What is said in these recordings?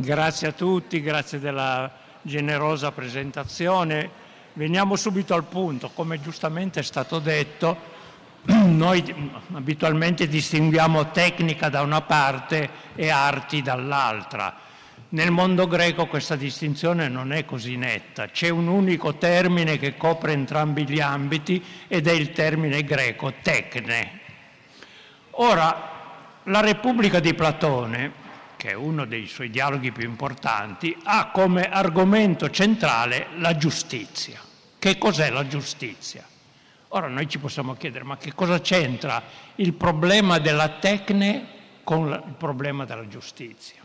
Grazie a tutti, grazie della generosa presentazione. Veniamo subito al punto. Come giustamente è stato detto, noi abitualmente distinguiamo tecnica da una parte e arti dall'altra. Nel mondo greco questa distinzione non è così netta, c'è un unico termine che copre entrambi gli ambiti ed è il termine greco tecne. Ora, la Repubblica di Platone che è uno dei suoi dialoghi più importanti, ha come argomento centrale la giustizia. Che cos'è la giustizia? Ora noi ci possiamo chiedere, ma che cosa c'entra il problema della tecne con il problema della giustizia?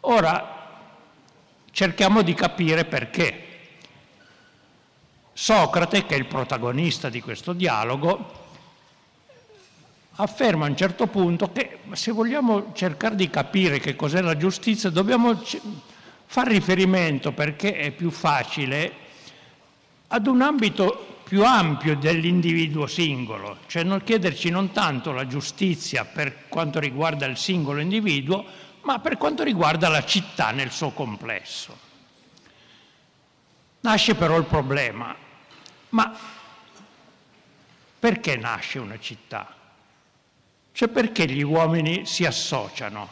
Ora cerchiamo di capire perché. Socrate, che è il protagonista di questo dialogo, afferma a un certo punto che se vogliamo cercare di capire che cos'è la giustizia dobbiamo fare riferimento perché è più facile ad un ambito più ampio dell'individuo singolo, cioè non chiederci non tanto la giustizia per quanto riguarda il singolo individuo, ma per quanto riguarda la città nel suo complesso. Nasce però il problema, ma perché nasce una città? Cioè perché gli uomini si associano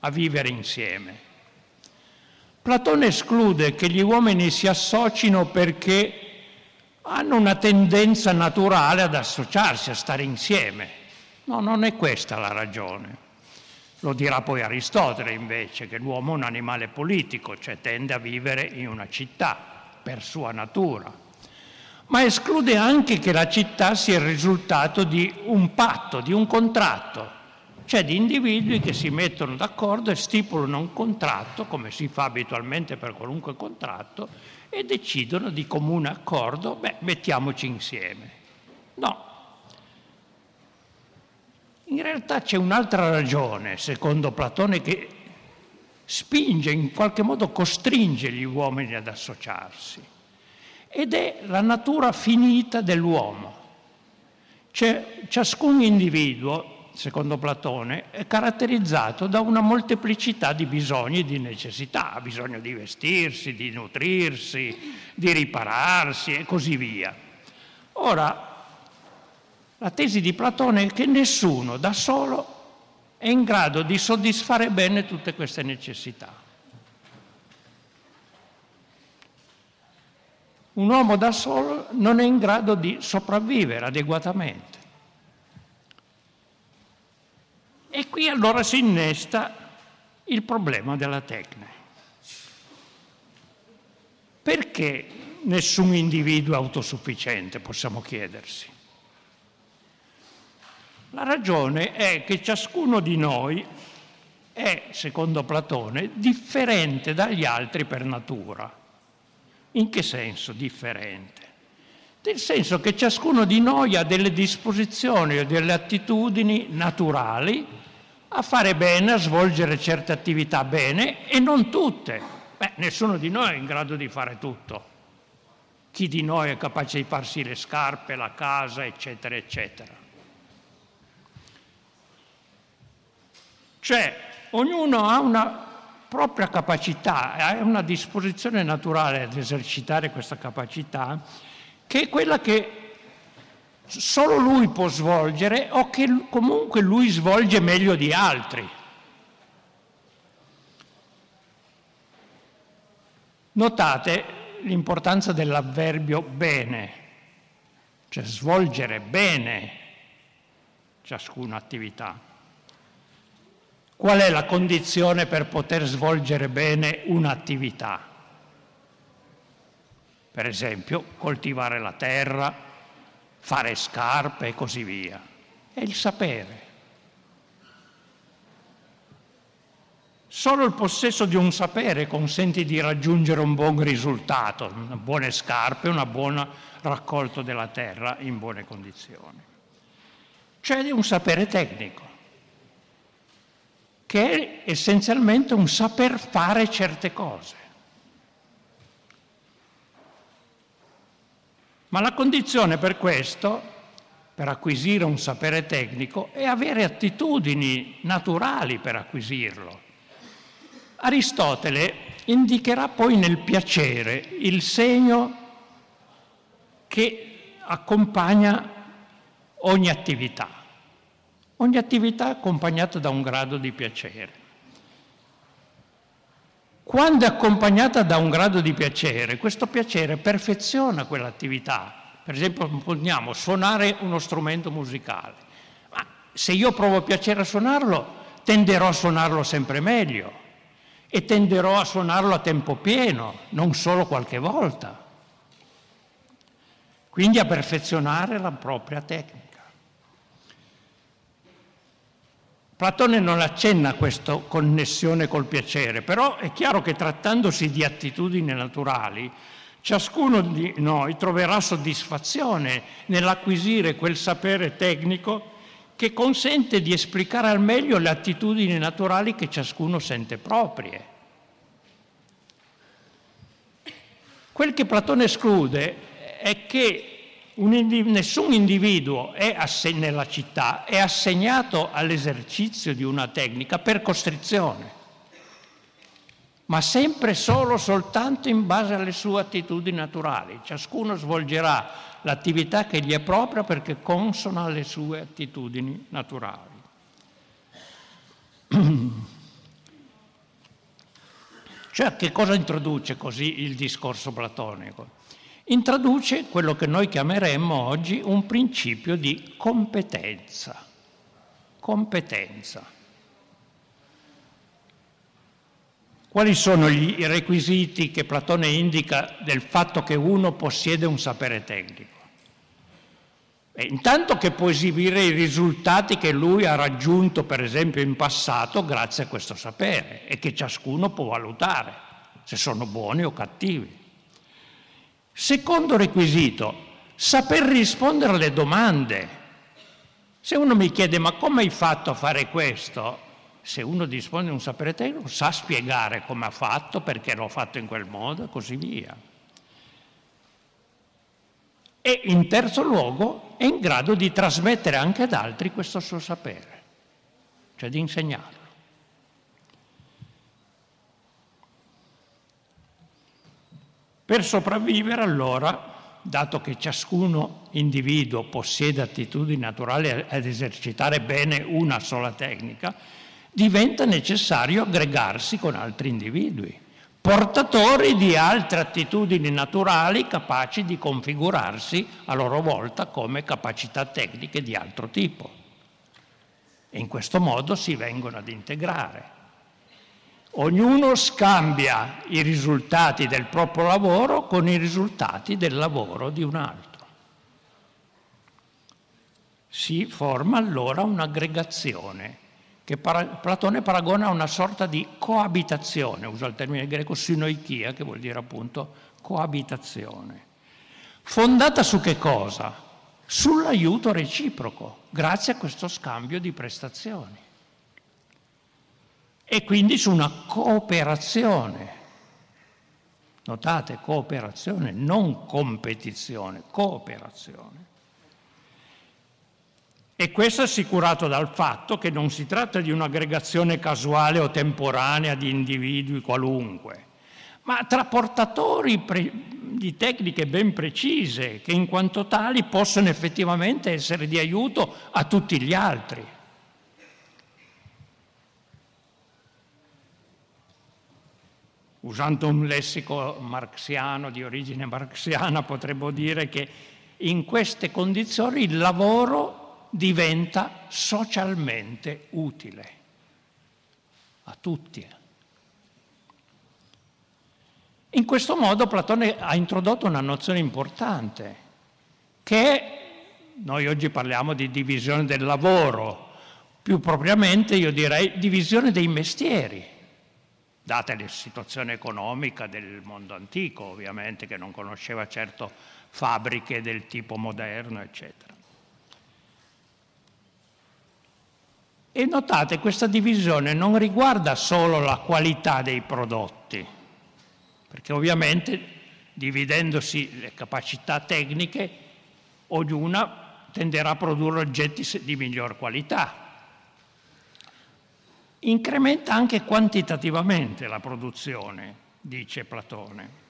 a vivere insieme? Platone esclude che gli uomini si associno perché hanno una tendenza naturale ad associarsi, a stare insieme. No, non è questa la ragione. Lo dirà poi Aristotele invece, che l'uomo è un animale politico, cioè tende a vivere in una città per sua natura ma esclude anche che la città sia il risultato di un patto, di un contratto, cioè di individui che si mettono d'accordo e stipulano un contratto, come si fa abitualmente per qualunque contratto, e decidono di comune accordo, beh, mettiamoci insieme. No. In realtà c'è un'altra ragione, secondo Platone, che spinge, in qualche modo costringe gli uomini ad associarsi ed è la natura finita dell'uomo. Cioè, ciascun individuo, secondo Platone, è caratterizzato da una molteplicità di bisogni e di necessità. Ha bisogno di vestirsi, di nutrirsi, di ripararsi e così via. Ora, la tesi di Platone è che nessuno da solo è in grado di soddisfare bene tutte queste necessità. Un uomo da solo non è in grado di sopravvivere adeguatamente. E qui allora si innesta il problema della tecne. Perché nessun individuo è autosufficiente, possiamo chiedersi? La ragione è che ciascuno di noi è, secondo Platone, differente dagli altri per natura. In che senso differente? Nel senso che ciascuno di noi ha delle disposizioni o delle attitudini naturali a fare bene, a svolgere certe attività bene e non tutte. Beh, nessuno di noi è in grado di fare tutto. Chi di noi è capace di farsi le scarpe, la casa, eccetera, eccetera. Cioè, ognuno ha una propria capacità, ha una disposizione naturale ad esercitare questa capacità, che è quella che solo lui può svolgere o che comunque lui svolge meglio di altri. Notate l'importanza dell'avverbio bene, cioè svolgere bene ciascuna attività. Qual è la condizione per poter svolgere bene un'attività? Per esempio, coltivare la terra, fare scarpe e così via. È il sapere. Solo il possesso di un sapere consente di raggiungere un buon risultato, buone scarpe, una buona raccolta della terra in buone condizioni. Cioè un sapere tecnico che è essenzialmente un saper fare certe cose. Ma la condizione per questo, per acquisire un sapere tecnico, è avere attitudini naturali per acquisirlo. Aristotele indicherà poi nel piacere il segno che accompagna ogni attività, ogni attività accompagnata da un grado di piacere. Quando è accompagnata da un grado di piacere, questo piacere perfeziona quell'attività. Per esempio, poniamo suonare uno strumento musicale. Ma se io provo piacere a suonarlo, tenderò a suonarlo sempre meglio e tenderò a suonarlo a tempo pieno, non solo qualche volta. Quindi a perfezionare la propria tecnica. Platone non accenna a questa connessione col piacere, però è chiaro che trattandosi di attitudini naturali, ciascuno di noi troverà soddisfazione nell'acquisire quel sapere tecnico che consente di esplicare al meglio le attitudini naturali che ciascuno sente proprie. Quel che Platone esclude è che un indiv- nessun individuo asseg- nella città è assegnato all'esercizio di una tecnica per costrizione, ma sempre solo soltanto in base alle sue attitudini naturali. Ciascuno svolgerà l'attività che gli è propria perché consona alle sue attitudini naturali. Cioè, che cosa introduce così il discorso platonico? Introduce quello che noi chiameremmo oggi un principio di competenza. Competenza. Quali sono i requisiti che Platone indica del fatto che uno possiede un sapere tecnico? Beh, intanto che può esibire i risultati che lui ha raggiunto, per esempio, in passato grazie a questo sapere e che ciascuno può valutare se sono buoni o cattivi. Secondo requisito, saper rispondere alle domande. Se uno mi chiede ma come hai fatto a fare questo? Se uno dispone di un sapere tecnico sa spiegare come ha fatto, perché l'ho fatto in quel modo e così via. E in terzo luogo è in grado di trasmettere anche ad altri questo suo sapere, cioè di insegnarlo. Per sopravvivere allora, dato che ciascuno individuo possiede attitudini naturali ad esercitare bene una sola tecnica, diventa necessario aggregarsi con altri individui, portatori di altre attitudini naturali capaci di configurarsi a loro volta come capacità tecniche di altro tipo. E in questo modo si vengono ad integrare. Ognuno scambia i risultati del proprio lavoro con i risultati del lavoro di un altro. Si forma allora un'aggregazione che Platone paragona a una sorta di coabitazione, usa il termine greco sinoichia, che vuol dire appunto coabitazione. Fondata su che cosa? Sull'aiuto reciproco, grazie a questo scambio di prestazioni e quindi su una cooperazione. Notate, cooperazione, non competizione, cooperazione. E questo è assicurato dal fatto che non si tratta di un'aggregazione casuale o temporanea di individui qualunque, ma tra portatori pre- di tecniche ben precise che in quanto tali possono effettivamente essere di aiuto a tutti gli altri. Usando un lessico marxiano, di origine marxiana, potremmo dire che in queste condizioni il lavoro diventa socialmente utile a tutti. In questo modo Platone ha introdotto una nozione importante, che noi oggi parliamo di divisione del lavoro, più propriamente io direi divisione dei mestieri data la situazione economica del mondo antico, ovviamente, che non conosceva certo fabbriche del tipo moderno, eccetera. E notate, questa divisione non riguarda solo la qualità dei prodotti, perché ovviamente dividendosi le capacità tecniche, ognuna tenderà a produrre oggetti di miglior qualità, incrementa anche quantitativamente la produzione, dice Platone.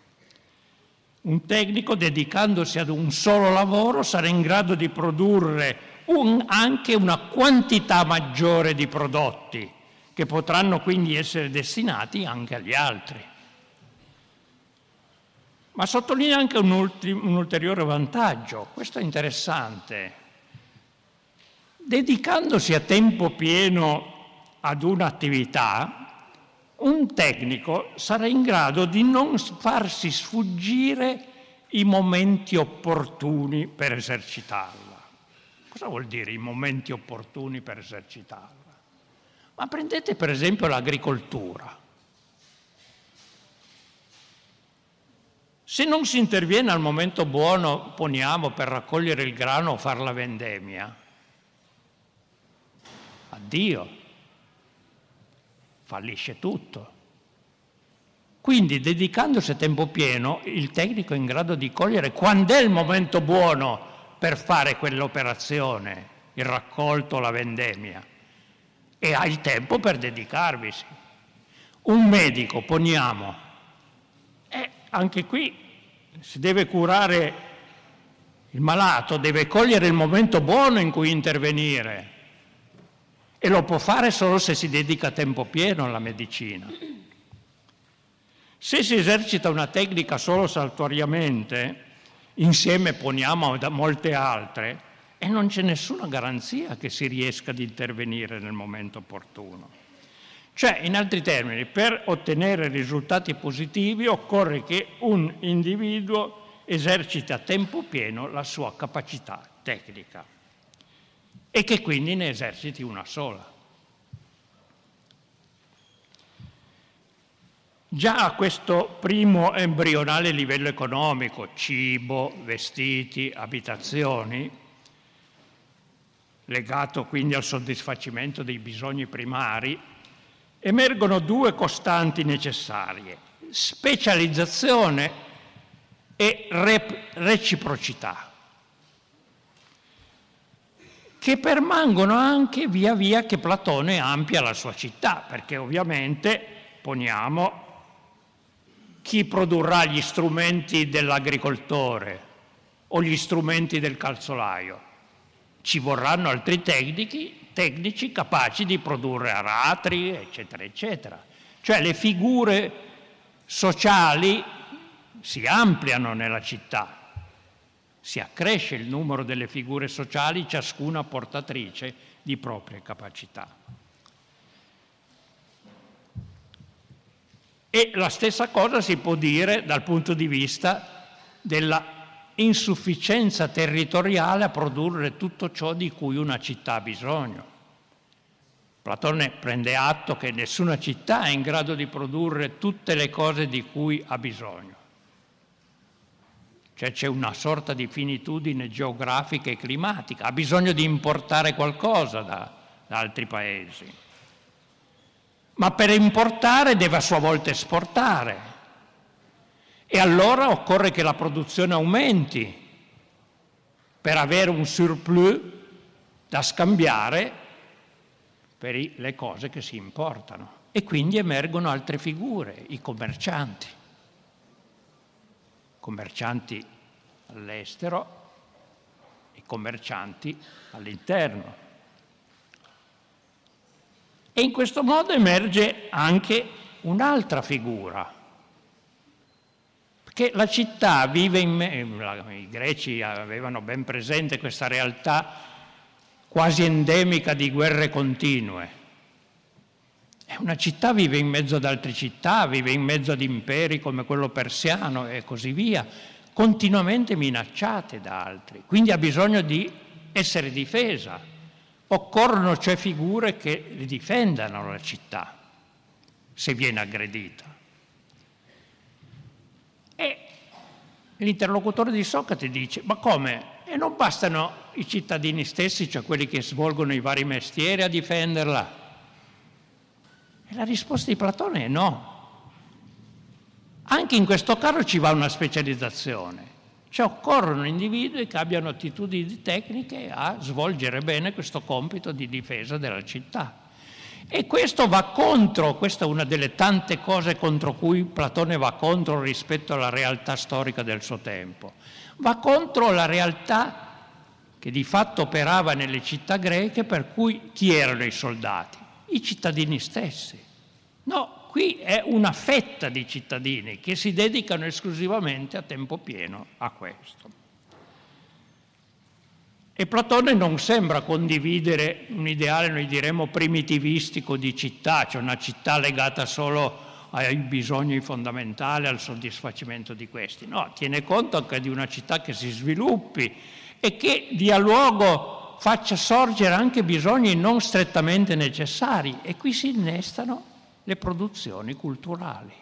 Un tecnico dedicandosi ad un solo lavoro sarà in grado di produrre un, anche una quantità maggiore di prodotti che potranno quindi essere destinati anche agli altri. Ma sottolinea anche un, ulti, un ulteriore vantaggio, questo è interessante. Dedicandosi a tempo pieno ad un'attività, un tecnico sarà in grado di non farsi sfuggire i momenti opportuni per esercitarla. Cosa vuol dire i momenti opportuni per esercitarla? Ma prendete per esempio l'agricoltura. Se non si interviene al momento buono, poniamo, per raccogliere il grano o fare la vendemmia, addio, fallisce tutto. Quindi dedicandosi a tempo pieno, il tecnico è in grado di cogliere quando è il momento buono per fare quell'operazione, il raccolto, la vendemmia, e ha il tempo per dedicarvisi. Un medico, poniamo, eh, anche qui si deve curare il malato, deve cogliere il momento buono in cui intervenire e lo può fare solo se si dedica a tempo pieno alla medicina. Se si esercita una tecnica solo saltuariamente, insieme poniamo da molte altre, e non c'è nessuna garanzia che si riesca ad intervenire nel momento opportuno. Cioè, in altri termini, per ottenere risultati positivi occorre che un individuo eserciti a tempo pieno la sua capacità tecnica e che quindi ne eserciti una sola. Già a questo primo embrionale livello economico, cibo, vestiti, abitazioni, legato quindi al soddisfacimento dei bisogni primari, emergono due costanti necessarie, specializzazione e reciprocità, che permangono anche via via che Platone ampia la sua città, perché ovviamente, poniamo, chi produrrà gli strumenti dell'agricoltore o gli strumenti del calzolaio? Ci vorranno altri tecnici, tecnici capaci di produrre aratri, eccetera, eccetera. Cioè le figure sociali si ampliano nella città, si accresce il numero delle figure sociali, ciascuna portatrice di proprie capacità. E la stessa cosa si può dire dal punto di vista della insufficienza territoriale a produrre tutto ciò di cui una città ha bisogno. Platone prende atto che nessuna città è in grado di produrre tutte le cose di cui ha bisogno. Cioè c'è una sorta di finitudine geografica e climatica, ha bisogno di importare qualcosa da, da altri paesi ma per importare deve a sua volta esportare. E allora occorre che la produzione aumenti per avere un surplus da scambiare per le cose che si importano. E quindi emergono altre figure, i commercianti. Commercianti all'estero, i commercianti all'interno. E in questo modo emerge anche un'altra figura, perché la città vive in me, i greci avevano ben presente questa realtà quasi endemica di guerre continue. E una città vive in mezzo ad altre città, vive in mezzo ad imperi come quello persiano e così via, continuamente minacciate da altri, quindi ha bisogno di essere difesa. Occorrono cioè figure che difendano la città se viene aggredita. E l'interlocutore di Socrate dice, ma come? E non bastano i cittadini stessi, cioè quelli che svolgono i vari mestieri, a difenderla? E la risposta di Platone è no. Anche in questo caso ci va una specializzazione. Cioè occorrono individui che abbiano attitudini tecniche a svolgere bene questo compito di difesa della città. E questo va contro, questa è una delle tante cose contro cui Platone va contro rispetto alla realtà storica del suo tempo. Va contro la realtà che di fatto operava nelle città greche, per cui chi erano i soldati? I cittadini stessi. No, qui è una fetta di cittadini che si dedicano esclusivamente a tempo pieno a questo. E Platone non sembra condividere un ideale, noi diremmo, primitivistico di città, cioè una città legata solo ai bisogni fondamentali, al soddisfacimento di questi. No, tiene conto anche di una città che si sviluppi, e che dia luogo, faccia sorgere anche bisogni non strettamente necessari e qui si innestano le produzioni culturali,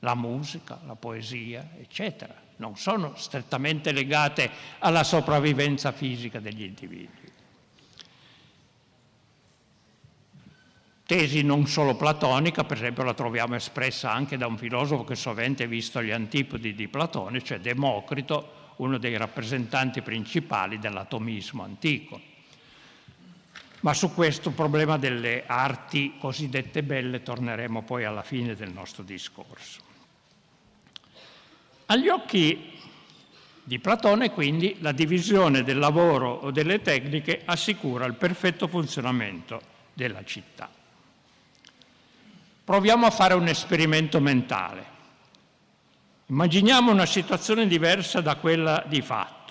la musica, la poesia, eccetera. Non sono strettamente legate alla sopravvivenza fisica degli individui. Tesi non solo platonica, per esempio la troviamo espressa anche da un filosofo che sovente ha visto gli antipodi di Platone, cioè Democrito, uno dei rappresentanti principali dell'atomismo antico. Ma su questo problema delle arti cosiddette belle torneremo poi alla fine del nostro discorso. Agli occhi di Platone, quindi, la divisione del lavoro o delle tecniche assicura il perfetto funzionamento della città. Proviamo a fare un esperimento mentale. Immaginiamo una situazione diversa da quella di fatto.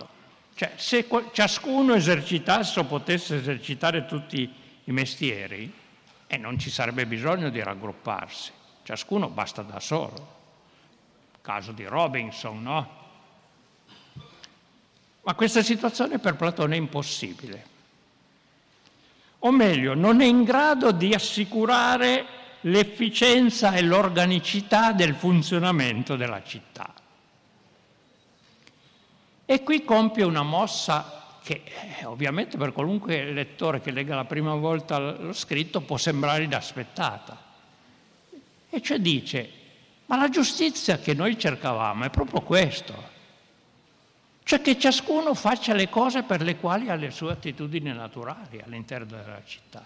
Cioè, se ciascuno esercitasse o potesse esercitare tutti i mestieri, eh, non ci sarebbe bisogno di raggrupparsi. Ciascuno basta da solo. Caso di Robinson, no? Ma questa situazione per Platone è impossibile. O meglio, non è in grado di assicurare l'efficienza e l'organicità del funzionamento della città. E qui compie una mossa che eh, ovviamente per qualunque lettore che legga la prima volta lo scritto può sembrare inaspettata. E cioè dice, ma la giustizia che noi cercavamo è proprio questo, cioè che ciascuno faccia le cose per le quali ha le sue attitudini naturali all'interno della città.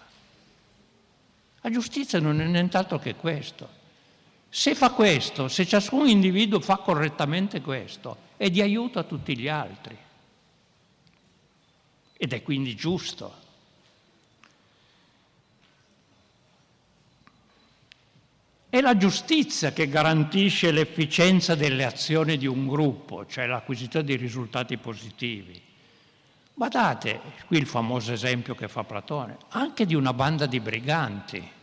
La giustizia non è nient'altro che questo. Se fa questo, se ciascun individuo fa correttamente questo, è di aiuto a tutti gli altri. Ed è quindi giusto. È la giustizia che garantisce l'efficienza delle azioni di un gruppo, cioè l'acquisizione di risultati positivi. Guardate, qui il famoso esempio che fa Platone, anche di una banda di briganti.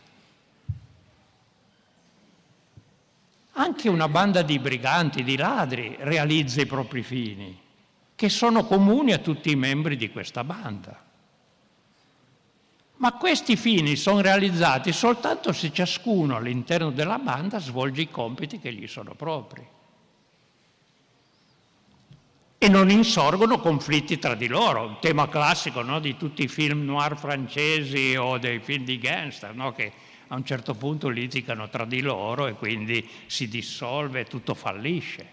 Anche una banda di briganti, di ladri, realizza i propri fini, che sono comuni a tutti i membri di questa banda. Ma questi fini sono realizzati soltanto se ciascuno all'interno della banda svolge i compiti che gli sono propri. E non insorgono conflitti tra di loro, un tema classico no, di tutti i film noir francesi o dei film di gangster, no, che a un certo punto litigano tra di loro e quindi si dissolve e tutto fallisce.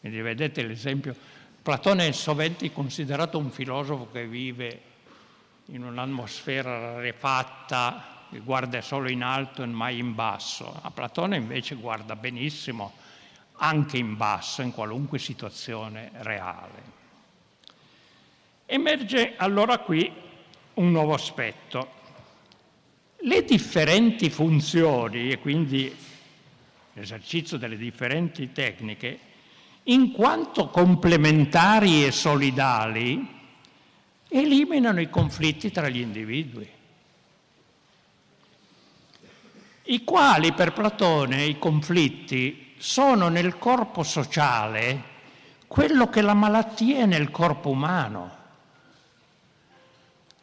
Quindi vedete l'esempio, Platone è sovente considerato un filosofo che vive in un'atmosfera rarefatta, che guarda solo in alto e mai in basso. A Platone invece guarda benissimo anche in basso, in qualunque situazione reale. Emerge allora qui un nuovo aspetto, le differenti funzioni e quindi l'esercizio delle differenti tecniche, in quanto complementari e solidali, eliminano i conflitti tra gli individui, i quali per Platone i conflitti sono nel corpo sociale quello che la malattia è nel corpo umano.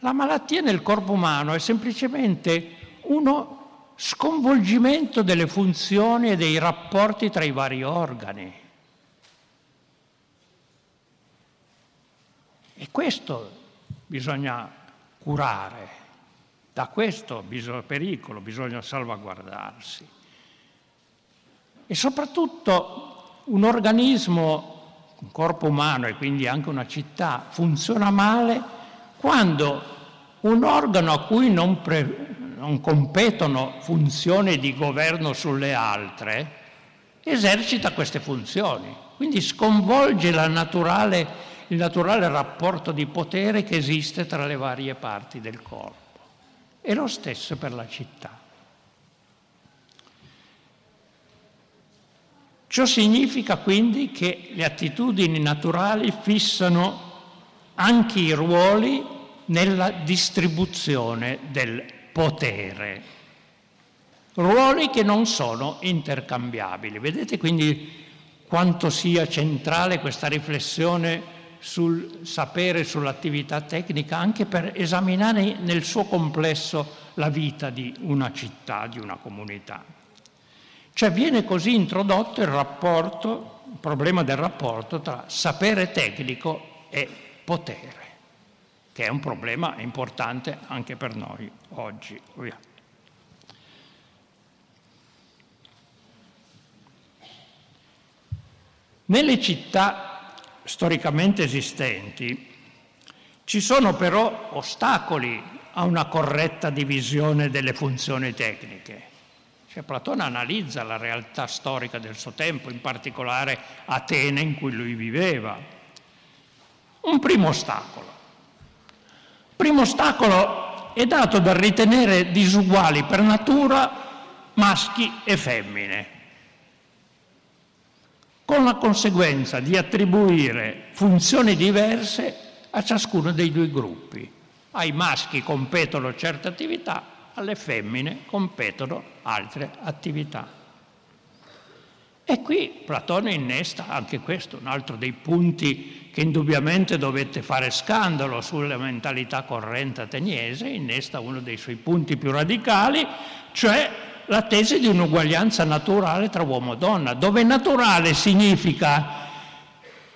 La malattia nel corpo umano è semplicemente uno sconvolgimento delle funzioni e dei rapporti tra i vari organi. E questo bisogna curare, da questo bisogna, pericolo bisogna salvaguardarsi. E soprattutto un organismo, un corpo umano e quindi anche una città funziona male quando un organo a cui non, pre, non competono funzioni di governo sulle altre, esercita queste funzioni. Quindi sconvolge naturale, il naturale rapporto di potere che esiste tra le varie parti del corpo. E lo stesso per la città. Ciò significa quindi che le attitudini naturali fissano anche i ruoli nella distribuzione del potere, ruoli che non sono intercambiabili. Vedete quindi quanto sia centrale questa riflessione sul sapere, sull'attività tecnica, anche per esaminare nel suo complesso la vita di una città, di una comunità. Cioè viene così introdotto il rapporto, il problema del rapporto tra sapere tecnico e potere che è un problema importante anche per noi oggi. Nelle città storicamente esistenti ci sono però ostacoli a una corretta divisione delle funzioni tecniche. Cioè, Platone analizza la realtà storica del suo tempo, in particolare Atene in cui lui viveva. Un primo ostacolo primo ostacolo è dato dal ritenere disuguali per natura maschi e femmine, con la conseguenza di attribuire funzioni diverse a ciascuno dei due gruppi. Ai maschi competono certe attività, alle femmine competono altre attività. E qui Platone innesta anche questo, un altro dei punti che indubbiamente dovette fare scandalo sulla mentalità corrente ateniese, innesta uno dei suoi punti più radicali, cioè la tesi di un'uguaglianza naturale tra uomo e donna, dove naturale significa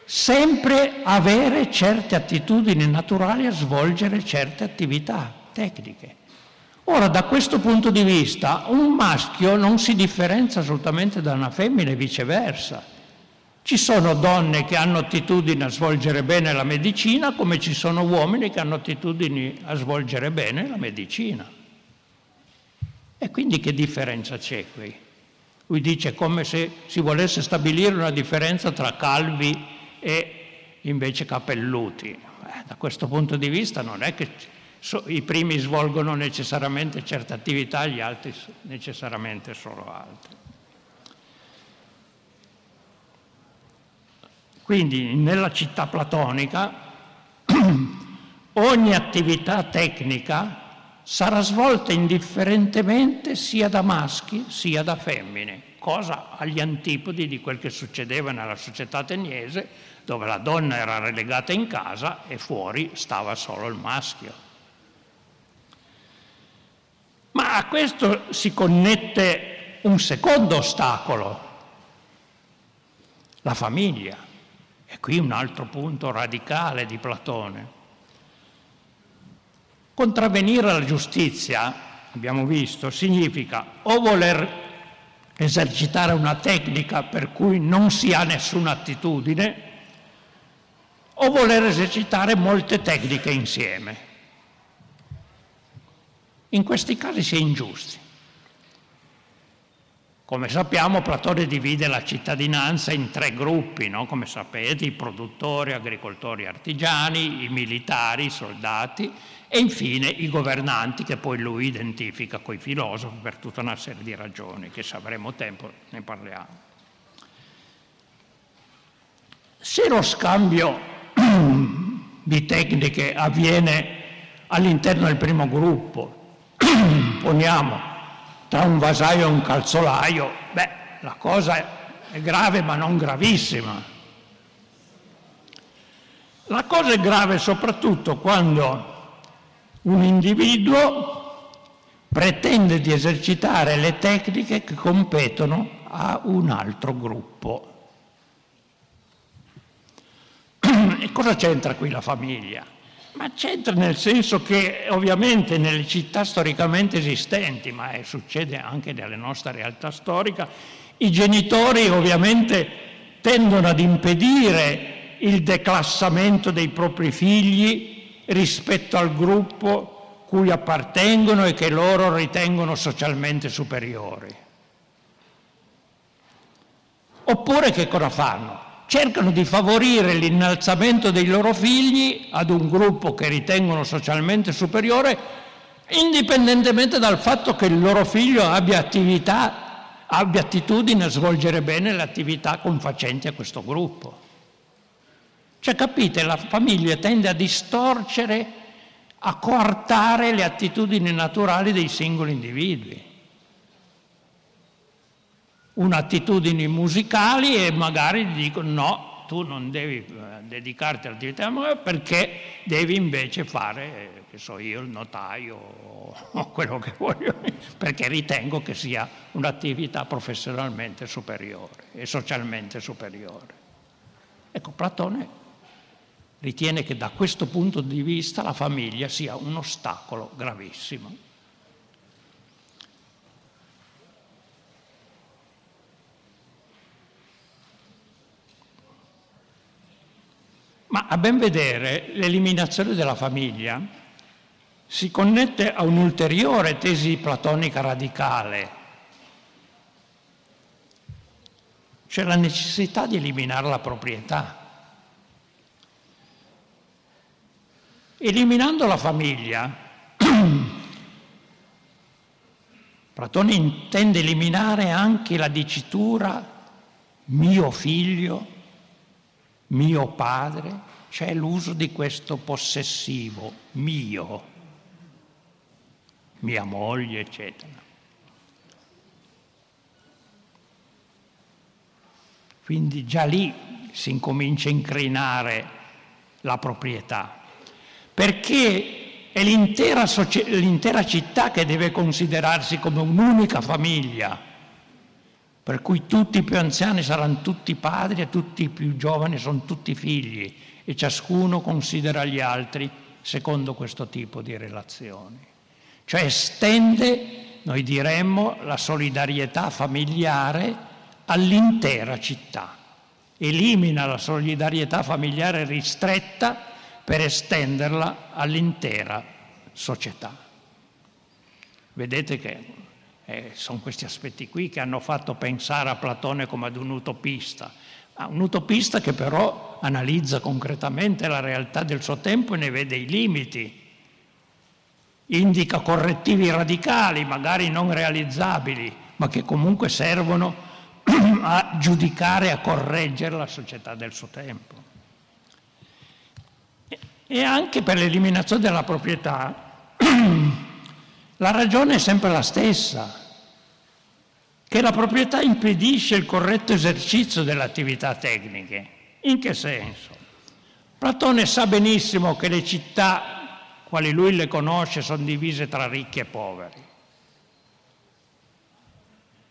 sempre avere certe attitudini naturali a svolgere certe attività tecniche. Ora, da questo punto di vista, un maschio non si differenzia assolutamente da una femmina e viceversa. Ci sono donne che hanno attitudini a svolgere bene la medicina, come ci sono uomini che hanno attitudini a svolgere bene la medicina. E quindi che differenza c'è qui? Lui dice come se si volesse stabilire una differenza tra calvi e invece capelluti. Eh, da questo punto di vista non è che i primi svolgono necessariamente certe attività, gli altri necessariamente solo altre. Quindi nella città platonica ogni attività tecnica sarà svolta indifferentemente sia da maschi sia da femmine, cosa agli antipodi di quel che succedeva nella società ateniese, dove la donna era relegata in casa e fuori stava solo il maschio. Ma a questo si connette un secondo ostacolo, la famiglia. E qui un altro punto radicale di Platone. Contravvenire alla giustizia, abbiamo visto, significa o voler esercitare una tecnica per cui non si ha nessuna attitudine, o voler esercitare molte tecniche insieme. In questi casi si è ingiusti. Come sappiamo Platone divide la cittadinanza in tre gruppi, no? come sapete, i produttori, agricoltori, artigiani, i militari, i soldati e infine i governanti che poi lui identifica con i filosofi per tutta una serie di ragioni che se avremo tempo ne parliamo. Se lo scambio di tecniche avviene all'interno del primo gruppo, poniamo tra un vasaio e un calzolaio, beh, la cosa è grave ma non gravissima. La cosa è grave soprattutto quando un individuo pretende di esercitare le tecniche che competono a un altro gruppo. E cosa c'entra qui la famiglia? Ma c'entra nel senso che ovviamente nelle città storicamente esistenti, ma è, succede anche nella nostra realtà storica, i genitori ovviamente tendono ad impedire il declassamento dei propri figli rispetto al gruppo cui appartengono e che loro ritengono socialmente superiori. Oppure che cosa fanno? Cercano di favorire l'innalzamento dei loro figli ad un gruppo che ritengono socialmente superiore, indipendentemente dal fatto che il loro figlio abbia attività, abbia attitudine a svolgere bene le attività confacenti a questo gruppo. Cioè, capite, la famiglia tende a distorcere, a coartare le attitudini naturali dei singoli individui. Un'attitudini musicali e magari gli dicono no, tu non devi eh, dedicarti all'attività perché devi invece fare, che so io, il notaio o quello che voglio, perché ritengo che sia un'attività professionalmente superiore e socialmente superiore. Ecco, Platone ritiene che da questo punto di vista la famiglia sia un ostacolo gravissimo. Ma a ben vedere l'eliminazione della famiglia si connette a un'ulteriore tesi platonica radicale, cioè la necessità di eliminare la proprietà. Eliminando la famiglia, Platone intende eliminare anche la dicitura mio figlio, mio padre, cioè l'uso di questo possessivo, mio, mia moglie, eccetera. Quindi già lì si incomincia a incrinare la proprietà perché è l'intera, l'intera città che deve considerarsi come un'unica famiglia, per cui tutti i più anziani saranno tutti padri e tutti i più giovani sono tutti figli e ciascuno considera gli altri secondo questo tipo di relazioni. Cioè estende, noi diremmo, la solidarietà familiare all'intera città, elimina la solidarietà familiare ristretta per estenderla all'intera società. Vedete che eh, sono questi aspetti qui che hanno fatto pensare a Platone come ad un utopista, ah, un utopista che però analizza concretamente la realtà del suo tempo e ne vede i limiti, indica correttivi radicali, magari non realizzabili, ma che comunque servono a giudicare, a correggere la società del suo tempo. E anche per l'eliminazione della proprietà la ragione è sempre la stessa, che la proprietà impedisce il corretto esercizio delle attività tecniche. In che senso? Platone sa benissimo che le città, quali lui le conosce, sono divise tra ricchi e poveri.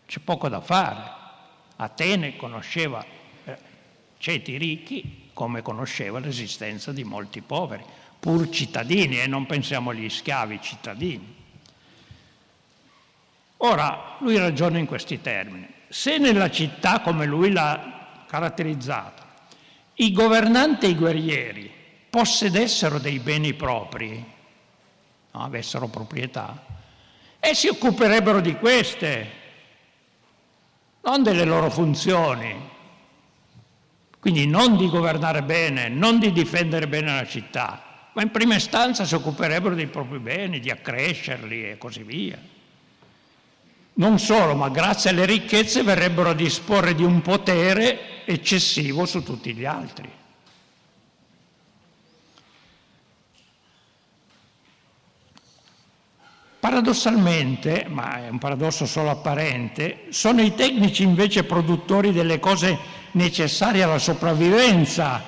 C'è poco da fare. Atene conosceva eh, ceti ricchi come conosceva l'esistenza di molti poveri, pur cittadini, e non pensiamo agli schiavi cittadini. Ora, lui ragiona in questi termini. Se nella città, come lui l'ha caratterizzata, i governanti e i guerrieri possedessero dei beni propri, no, avessero proprietà, e si occuperebbero di queste, non delle loro funzioni, quindi non di governare bene, non di difendere bene la città, ma in prima istanza si occuperebbero dei propri beni, di accrescerli e così via. Non solo, ma grazie alle ricchezze verrebbero a disporre di un potere eccessivo su tutti gli altri. Paradossalmente, ma è un paradosso solo apparente, sono i tecnici invece produttori delle cose necessarie alla sopravvivenza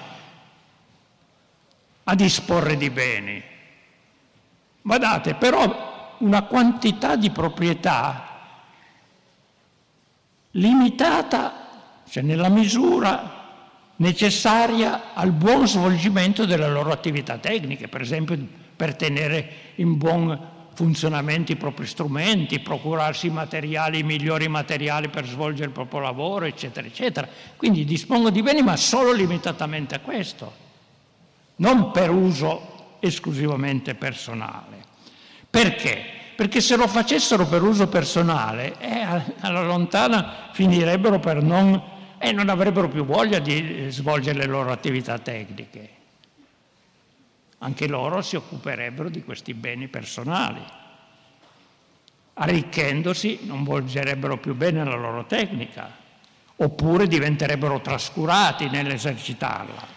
a disporre di beni. Guardate, però una quantità di proprietà limitata, cioè nella misura necessaria al buon svolgimento delle loro attività tecniche, per esempio per tenere in buon funzionamento i propri strumenti, procurarsi i materiali, i migliori materiali per svolgere il proprio lavoro, eccetera, eccetera. Quindi dispongo di beni, ma solo limitatamente a questo, non per uso esclusivamente personale. Perché? Perché se lo facessero per uso personale, eh, alla lontana finirebbero per non... eh, non avrebbero più voglia di svolgere le loro attività tecniche. Anche loro si occuperebbero di questi beni personali. Arricchendosi non volgerebbero più bene la loro tecnica, oppure diventerebbero trascurati nell'esercitarla.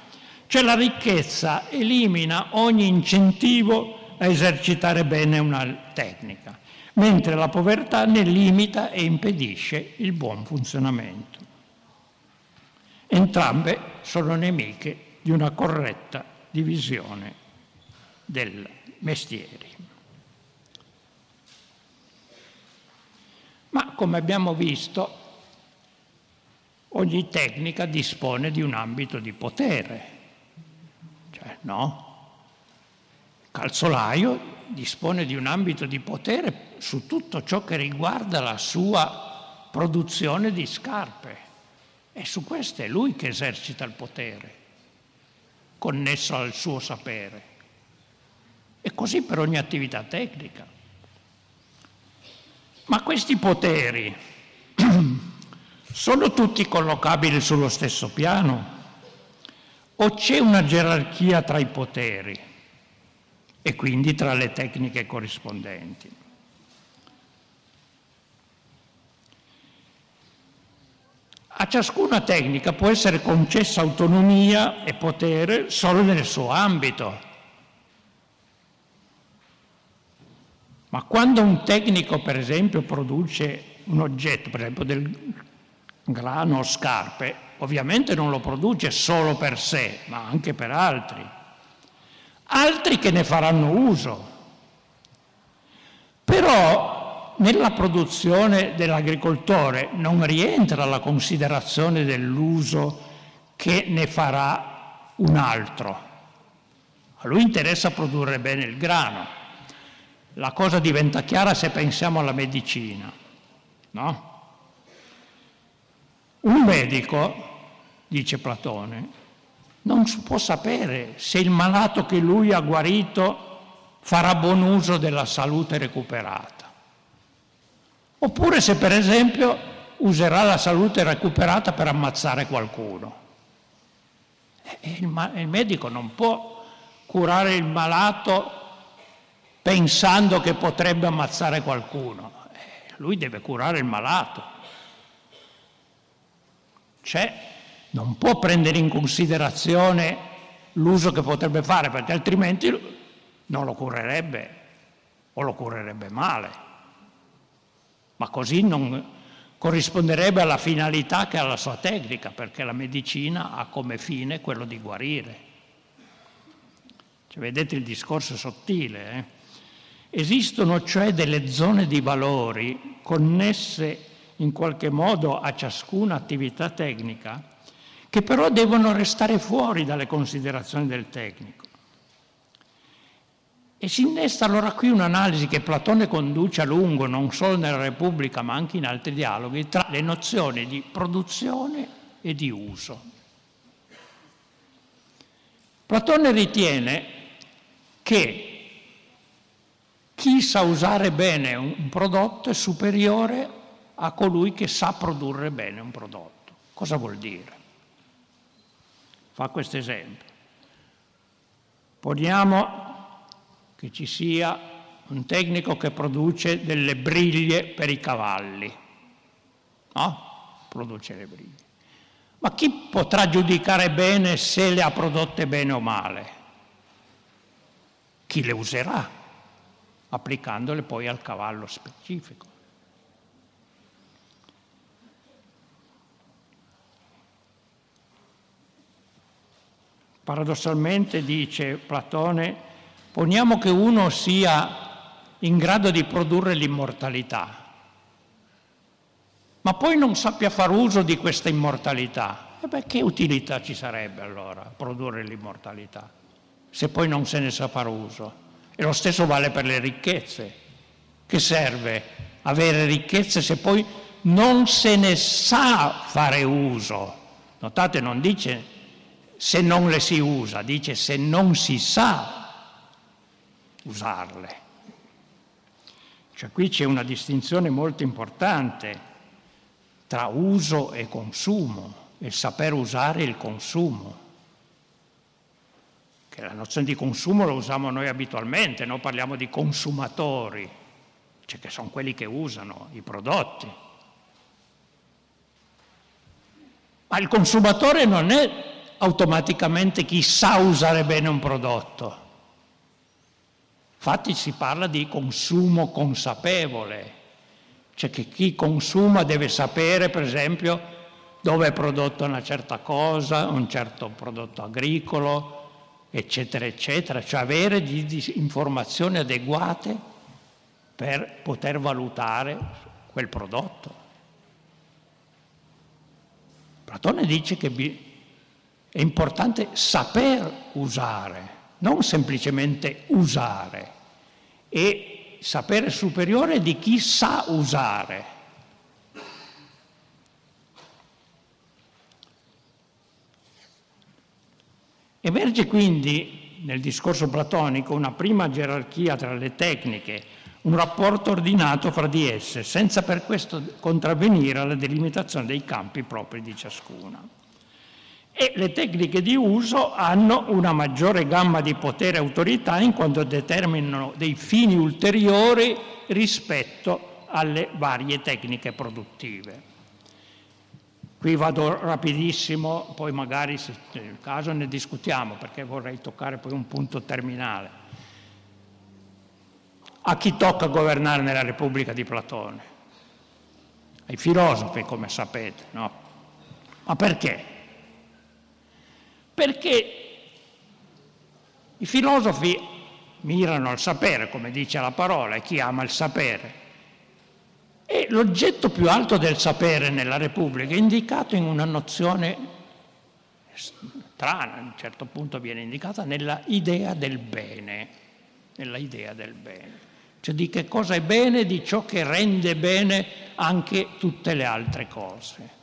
Cioè la ricchezza elimina ogni incentivo a esercitare bene una tecnica, mentre la povertà ne limita e impedisce il buon funzionamento. Entrambe sono nemiche di una corretta divisione del mestiere. Ma come abbiamo visto, ogni tecnica dispone di un ambito di potere. Cioè, no? Calzolaio dispone di un ambito di potere su tutto ciò che riguarda la sua produzione di scarpe. E su questo è lui che esercita il potere, connesso al suo sapere. E così per ogni attività tecnica. Ma questi poteri sono tutti collocabili sullo stesso piano? O c'è una gerarchia tra i poteri e quindi tra le tecniche corrispondenti? A ciascuna tecnica può essere concessa autonomia e potere solo nel suo ambito. Ma quando un tecnico, per esempio, produce un oggetto, per esempio del grano o scarpe, ovviamente non lo produce solo per sé, ma anche per altri. Altri che ne faranno uso. Però nella produzione dell'agricoltore non rientra la considerazione dell'uso che ne farà un altro. A lui interessa produrre bene il grano. La cosa diventa chiara se pensiamo alla medicina, no? Un medico, dice Platone, non può sapere se il malato che lui ha guarito farà buon uso della salute recuperata. Oppure se per esempio userà la salute recuperata per ammazzare qualcuno. Il, il medico non può curare il malato pensando che potrebbe ammazzare qualcuno. Eh, lui deve curare il malato. Cioè, non può prendere in considerazione l'uso che potrebbe fare, perché altrimenti non lo curerebbe o lo curerebbe male. Ma così non corrisponderebbe alla finalità che ha la sua tecnica, perché la medicina ha come fine quello di guarire. Cioè, vedete il discorso sottile. Eh? Esistono cioè delle zone di valori connesse in qualche modo a ciascuna attività tecnica, che però devono restare fuori dalle considerazioni del tecnico. E si innesta allora qui un'analisi che Platone conduce a lungo, non solo nella Repubblica, ma anche in altri dialoghi, tra le nozioni di produzione e di uso. Platone ritiene che chi sa usare bene un prodotto è superiore a colui che sa produrre bene un prodotto. Cosa vuol dire? Fa questo esempio. Poniamo che ci sia un tecnico che produce delle briglie per i cavalli, no? Produce le briglie. Ma chi potrà giudicare bene se le ha prodotte bene o male? Chi le userà, applicandole poi al cavallo specifico. Paradossalmente, dice Platone, poniamo che uno sia in grado di produrre l'immortalità, ma poi non sappia far uso di questa immortalità. E beh, che utilità ci sarebbe allora produrre l'immortalità, se poi non se ne sa far uso? E lo stesso vale per le ricchezze. Che serve avere ricchezze se poi non se ne sa fare uso? Notate, non dice se non le si usa, dice se non si sa usarle. Cioè qui c'è una distinzione molto importante tra uso e consumo, il saper usare il consumo. Che la nozione di consumo la usiamo noi abitualmente, noi parliamo di consumatori, cioè che sono quelli che usano i prodotti. Ma il consumatore non è automaticamente chi sa usare bene un prodotto. Infatti si parla di consumo consapevole, cioè che chi consuma deve sapere, per esempio, dove è prodotta una certa cosa, un certo prodotto agricolo, eccetera, eccetera, cioè avere informazioni adeguate per poter valutare quel prodotto. Platone dice che è importante saper usare, non semplicemente usare, e sapere superiore di chi sa usare. Emerge quindi nel discorso platonico una prima gerarchia tra le tecniche, un rapporto ordinato fra di esse, senza per questo contravvenire alla delimitazione dei campi propri di ciascuna e le tecniche di uso hanno una maggiore gamma di potere e autorità in quanto determinano dei fini ulteriori rispetto alle varie tecniche produttive. Qui vado rapidissimo, poi magari se il caso ne discutiamo perché vorrei toccare poi un punto terminale. A chi tocca governare nella Repubblica di Platone? Ai filosofi, come sapete, no? Ma perché? Perché i filosofi mirano al sapere, come dice la parola, chi ama il sapere. E l'oggetto più alto del sapere nella Repubblica è indicato in una nozione strana, a un certo punto viene indicata nella idea del bene, nella idea del bene. Cioè di che cosa è bene, di ciò che rende bene anche tutte le altre cose.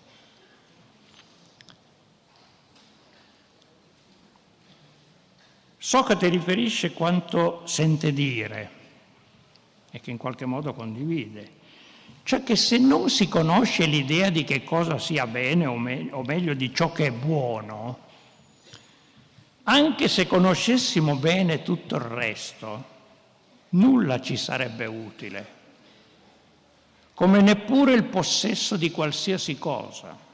Socrate riferisce quanto sente dire e che in qualche modo condivide, cioè che se non si conosce l'idea di che cosa sia bene o, me- o meglio di ciò che è buono, anche se conoscessimo bene tutto il resto, nulla ci sarebbe utile, come neppure il possesso di qualsiasi cosa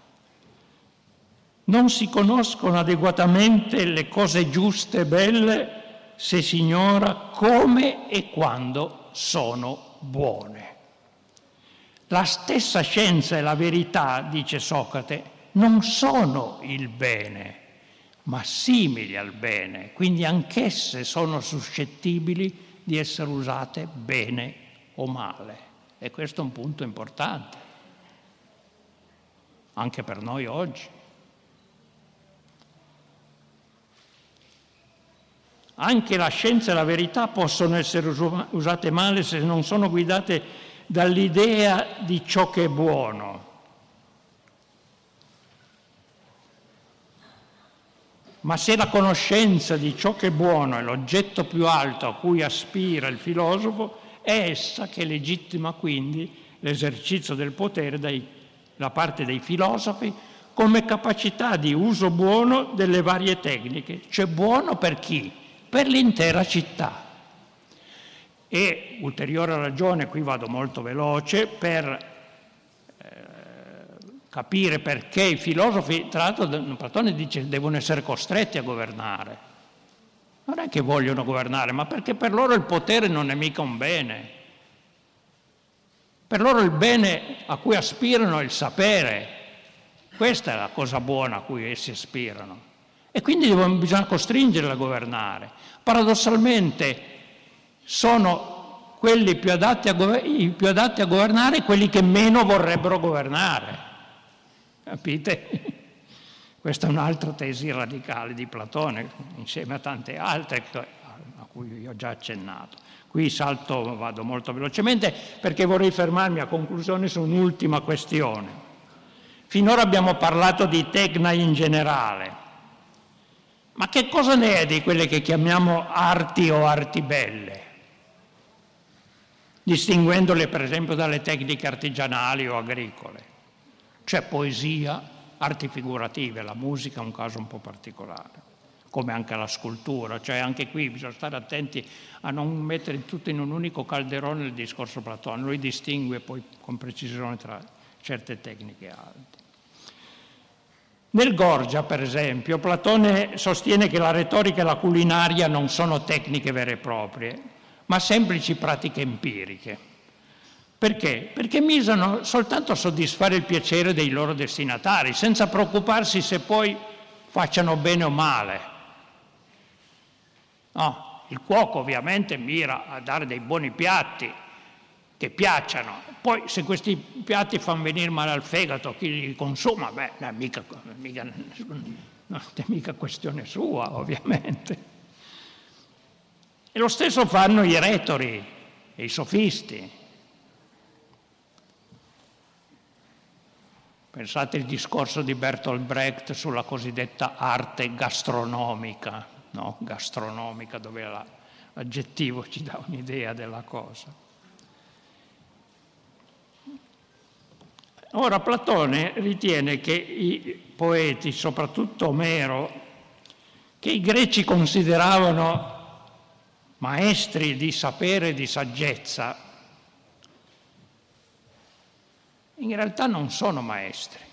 non si conoscono adeguatamente le cose giuste e belle se si ignora come e quando sono buone. La stessa scienza e la verità, dice Socrate, non sono il bene, ma simili al bene, quindi anch'esse sono suscettibili di essere usate bene o male. E questo è un punto importante, anche per noi oggi. Anche la scienza e la verità possono essere usate male se non sono guidate dall'idea di ciò che è buono. Ma se la conoscenza di ciò che è buono è l'oggetto più alto a cui aspira il filosofo, è essa che legittima quindi l'esercizio del potere da parte dei filosofi come capacità di uso buono delle varie tecniche, cioè buono per chi? Per l'intera città. E ulteriore ragione, qui vado molto veloce, per eh, capire perché i filosofi, tra l'altro Platone dice devono essere costretti a governare. Non è che vogliono governare, ma perché per loro il potere non è mica un bene. Per loro il bene a cui aspirano è il sapere. Questa è la cosa buona a cui essi aspirano. E quindi bisogna costringerli a governare. Paradossalmente sono quelli più adatti, a, più adatti a governare quelli che meno vorrebbero governare. Capite? Questa è un'altra tesi radicale di Platone, insieme a tante altre a cui ho già accennato. Qui salto, vado molto velocemente perché vorrei fermarmi a conclusione su un'ultima questione. Finora abbiamo parlato di Tecna in generale, ma che cosa ne è di quelle che chiamiamo arti o arti belle? distinguendole per esempio dalle tecniche artigianali o agricole. C'è poesia, arti figurative, la musica è un caso un po' particolare, come anche la scultura, cioè anche qui bisogna stare attenti a non mettere tutto in un unico calderone il discorso platonico, lui distingue poi con precisione tra certe tecniche e altre. Nel Gorgia, per esempio, Platone sostiene che la retorica e la culinaria non sono tecniche vere e proprie, ma semplici pratiche empiriche. Perché? Perché misano soltanto a soddisfare il piacere dei loro destinatari, senza preoccuparsi se poi facciano bene o male. No, il cuoco ovviamente mira a dare dei buoni piatti che piacciono, poi se questi piatti fanno venire male al fegato, chi li consuma, beh, non è mica, mica, non è mica questione sua, ovviamente. E lo stesso fanno i retori e i sofisti. Pensate al discorso di Bertolt Brecht sulla cosiddetta arte gastronomica, no? gastronomica, dove l'aggettivo ci dà un'idea della cosa. Ora Platone ritiene che i poeti, soprattutto Omero, che i greci consideravano maestri di sapere e di saggezza, in realtà non sono maestri.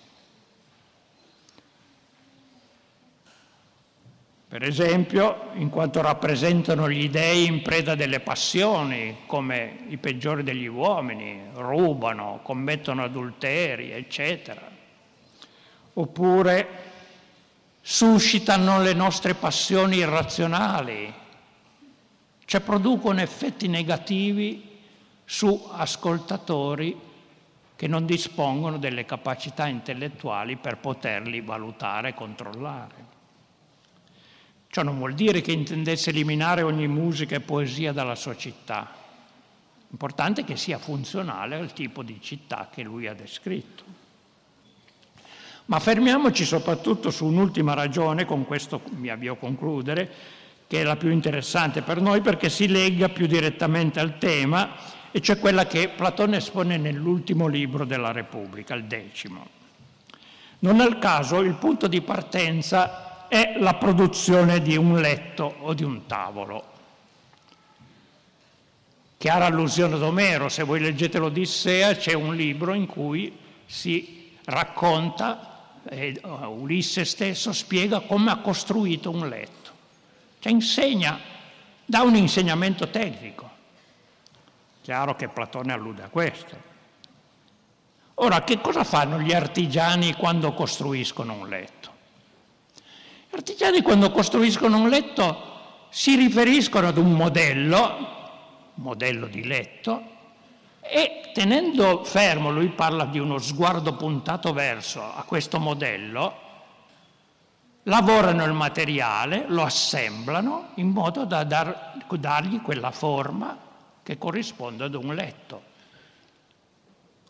Per esempio, in quanto rappresentano gli dei in preda delle passioni, come i peggiori degli uomini, rubano, commettono adulteri, eccetera. Oppure suscitano le nostre passioni irrazionali, cioè producono effetti negativi su ascoltatori che non dispongono delle capacità intellettuali per poterli valutare e controllare. Ciò non vuol dire che intendesse eliminare ogni musica e poesia dalla sua città. L'importante è che sia funzionale al tipo di città che lui ha descritto. Ma fermiamoci soprattutto su un'ultima ragione, con questo mi avvio a concludere, che è la più interessante per noi perché si lega più direttamente al tema, e cioè quella che Platone espone nell'ultimo libro della Repubblica, il decimo. Non al caso il punto di partenza è la produzione di un letto o di un tavolo. Chiara allusione ad Omero, se voi leggete l'Odissea c'è un libro in cui si racconta, eh, Ulisse stesso spiega come ha costruito un letto, cioè insegna, dà un insegnamento tecnico. Chiaro che Platone allude a questo. Ora, che cosa fanno gli artigiani quando costruiscono un letto? Artigiani quando costruiscono un letto si riferiscono ad un modello, modello di letto, e tenendo fermo, lui parla di uno sguardo puntato verso a questo modello, lavorano il materiale, lo assemblano in modo da dar, dargli quella forma che corrisponde ad un letto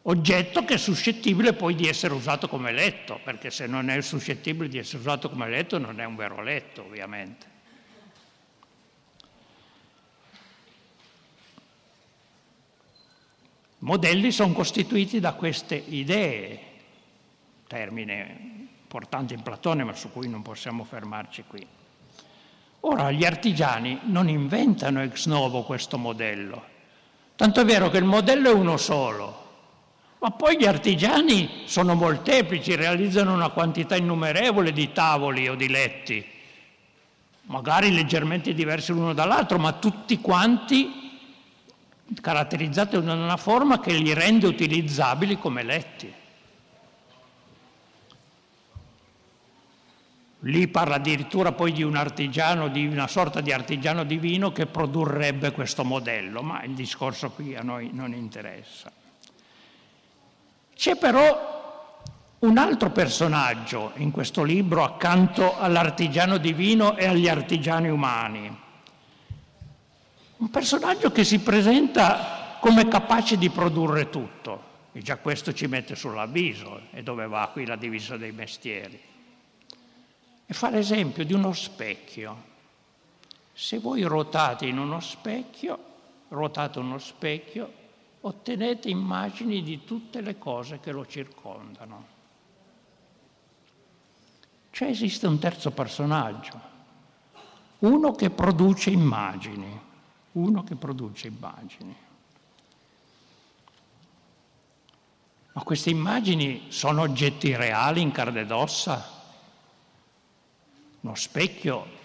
oggetto che è suscettibile poi di essere usato come letto, perché se non è suscettibile di essere usato come letto non è un vero letto, ovviamente. Modelli sono costituiti da queste idee, termine importante in Platone ma su cui non possiamo fermarci qui. Ora gli artigiani non inventano ex novo questo modello, tanto è vero che il modello è uno solo, ma poi gli artigiani sono molteplici, realizzano una quantità innumerevole di tavoli o di letti, magari leggermente diversi l'uno dall'altro, ma tutti quanti caratterizzati da una forma che li rende utilizzabili come letti. Lì parla addirittura poi di un artigiano, di una sorta di artigiano divino che produrrebbe questo modello, ma il discorso qui a noi non interessa. C'è però un altro personaggio in questo libro accanto all'artigiano divino e agli artigiani umani. Un personaggio che si presenta come capace di produrre tutto, e già questo ci mette sull'avviso, e dove va qui la divisa dei mestieri. E fa l'esempio di uno specchio. Se voi ruotate in uno specchio, ruotate uno specchio, ottenete immagini di tutte le cose che lo circondano. Cioè esiste un terzo personaggio, uno che produce immagini, uno che produce immagini. Ma queste immagini sono oggetti reali in carne ed ossa? Uno specchio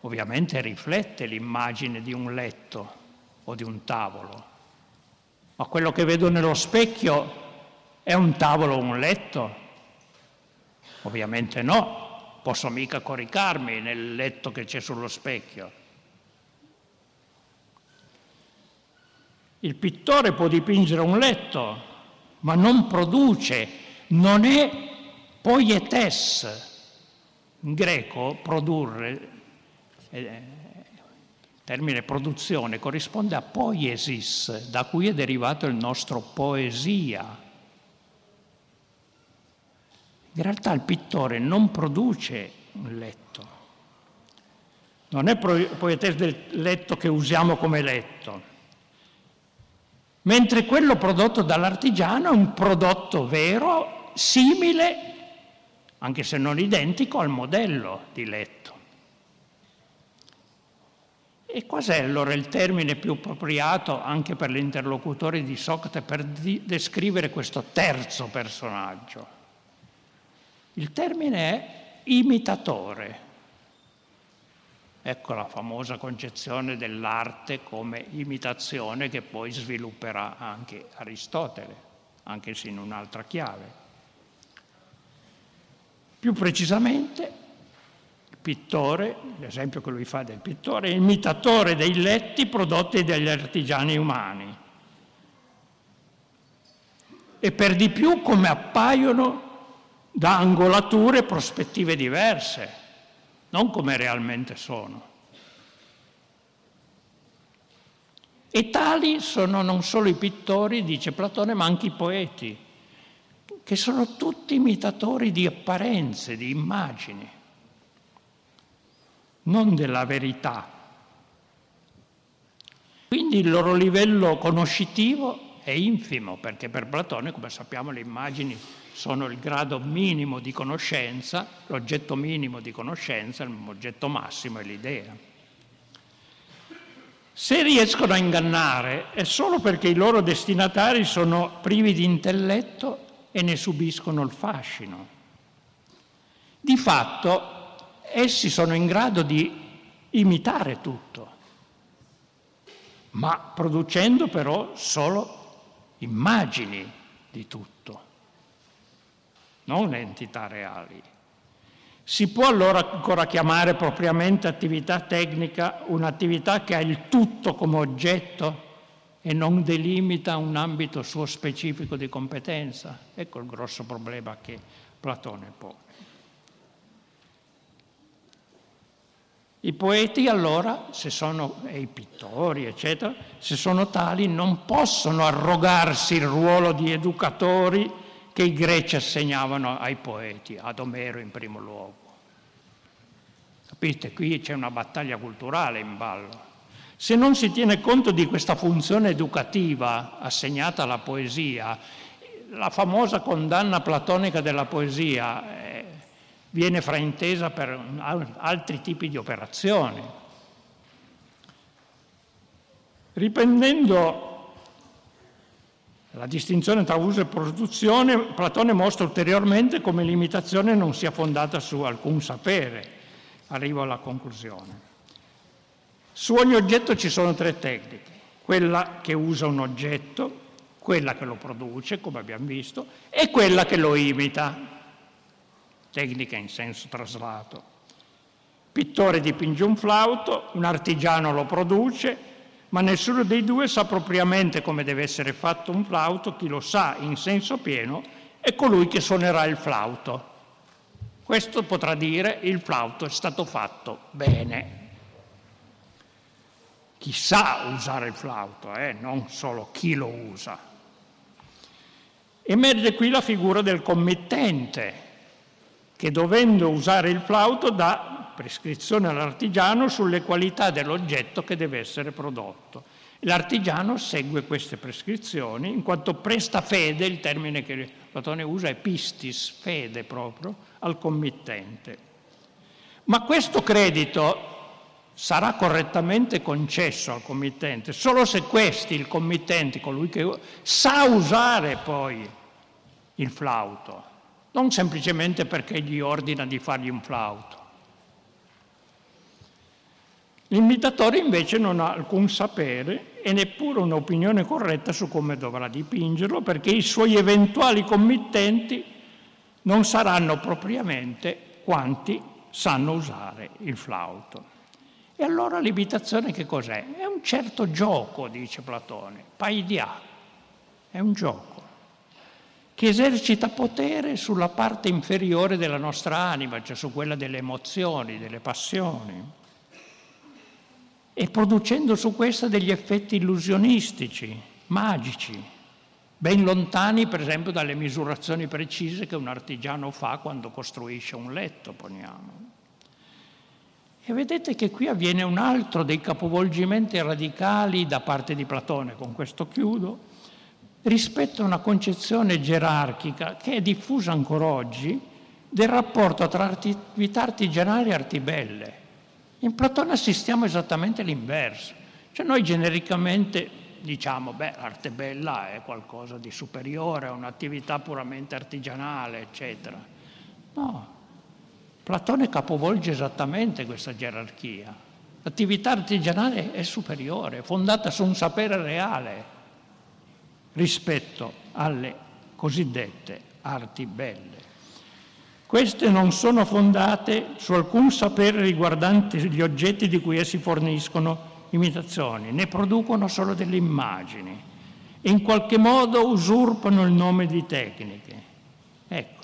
ovviamente riflette l'immagine di un letto o di un tavolo, ma quello che vedo nello specchio è un tavolo o un letto? Ovviamente no, posso mica coricarmi nel letto che c'è sullo specchio. Il pittore può dipingere un letto, ma non produce, non è poietes. In greco produrre, eh, termine produzione corrisponde a poiesis, da cui è derivato il nostro poesia. In realtà il pittore non produce un letto, non è poietes del letto che usiamo come letto, mentre quello prodotto dall'artigiano è un prodotto vero, simile, anche se non identico, al modello di letto. E cos'è allora il termine più appropriato anche per l'interlocutore di Socrate per di- descrivere questo terzo personaggio? Il termine è imitatore. Ecco la famosa concezione dell'arte come imitazione che poi svilupperà anche Aristotele, anche se in un'altra chiave. Più precisamente, pittore, l'esempio che lui fa del pittore, è imitatore dei letti prodotti dagli artigiani umani. E per di più come appaiono da angolature e prospettive diverse non come realmente sono. E tali sono non solo i pittori, dice Platone, ma anche i poeti, che sono tutti imitatori di apparenze, di immagini, non della verità. Quindi il loro livello conoscitivo è infimo, perché per Platone, come sappiamo, le immagini sono il grado minimo di conoscenza, l'oggetto minimo di conoscenza, l'oggetto massimo è l'idea. Se riescono a ingannare è solo perché i loro destinatari sono privi di intelletto e ne subiscono il fascino. Di fatto essi sono in grado di imitare tutto, ma producendo però solo immagini di tutto non entità reali. Si può allora ancora chiamare propriamente attività tecnica un'attività che ha il tutto come oggetto e non delimita un ambito suo specifico di competenza? Ecco il grosso problema che Platone pone. I poeti allora, se sono, e i pittori, eccetera, se sono tali, non possono arrogarsi il ruolo di educatori che i greci assegnavano ai poeti, ad Omero in primo luogo. Capite? Qui c'è una battaglia culturale in ballo. Se non si tiene conto di questa funzione educativa assegnata alla poesia, la famosa condanna platonica della poesia eh, viene fraintesa per altri tipi di operazioni. Riprendendo la distinzione tra uso e produzione, Platone mostra ulteriormente come l'imitazione non sia fondata su alcun sapere. Arrivo alla conclusione. Su ogni oggetto ci sono tre tecniche. Quella che usa un oggetto, quella che lo produce, come abbiamo visto, e quella che lo imita. Tecnica in senso traslato. Pittore dipinge un flauto, un artigiano lo produce, ma nessuno dei due sa propriamente come deve essere fatto un flauto, chi lo sa in senso pieno è colui che suonerà il flauto. Questo potrà dire il flauto è stato fatto bene. Chi sa usare il flauto, eh? non solo chi lo usa. Emerge qui la figura del committente, che dovendo usare il flauto dà prescrizione all'artigiano sulle qualità dell'oggetto che deve essere prodotto L'artigiano segue queste prescrizioni in quanto presta fede, il termine che Platone usa è pistis, fede proprio, al committente. Ma questo credito sarà correttamente concesso al committente solo se questi, il committente, colui che sa usare poi il flauto, non semplicemente perché gli ordina di fargli un flauto. L'imitatore invece non ha alcun sapere e neppure un'opinione corretta su come dovrà dipingerlo perché i suoi eventuali committenti non saranno propriamente quanti sanno usare il flauto. E allora l'imitazione che cos'è? È un certo gioco, dice Platone, paidia, è un gioco che esercita potere sulla parte inferiore della nostra anima, cioè su quella delle emozioni, delle passioni. E producendo su questa degli effetti illusionistici, magici, ben lontani per esempio dalle misurazioni precise che un artigiano fa quando costruisce un letto, poniamo. E vedete che qui avviene un altro dei capovolgimenti radicali da parte di Platone, con questo chiudo, rispetto a una concezione gerarchica che è diffusa ancora oggi del rapporto tra attività artigianali e arti belle. In Platone assistiamo esattamente all'inverso. Cioè noi genericamente diciamo, beh, l'arte bella è qualcosa di superiore a un'attività puramente artigianale, eccetera. No, Platone capovolge esattamente questa gerarchia. L'attività artigianale è superiore, è fondata su un sapere reale rispetto alle cosiddette arti belle. Queste non sono fondate su alcun sapere riguardante gli oggetti di cui essi forniscono imitazioni, ne producono solo delle immagini e in qualche modo usurpano il nome di tecniche. Ecco,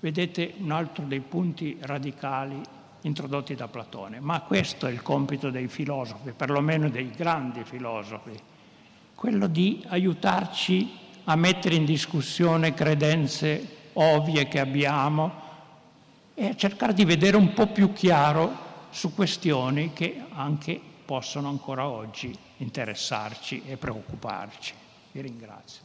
vedete un altro dei punti radicali introdotti da Platone, ma questo è il compito dei filosofi, perlomeno dei grandi filosofi, quello di aiutarci a mettere in discussione credenze ovvie che abbiamo, e a cercare di vedere un po' più chiaro su questioni che anche possono ancora oggi interessarci e preoccuparci. Vi ringrazio.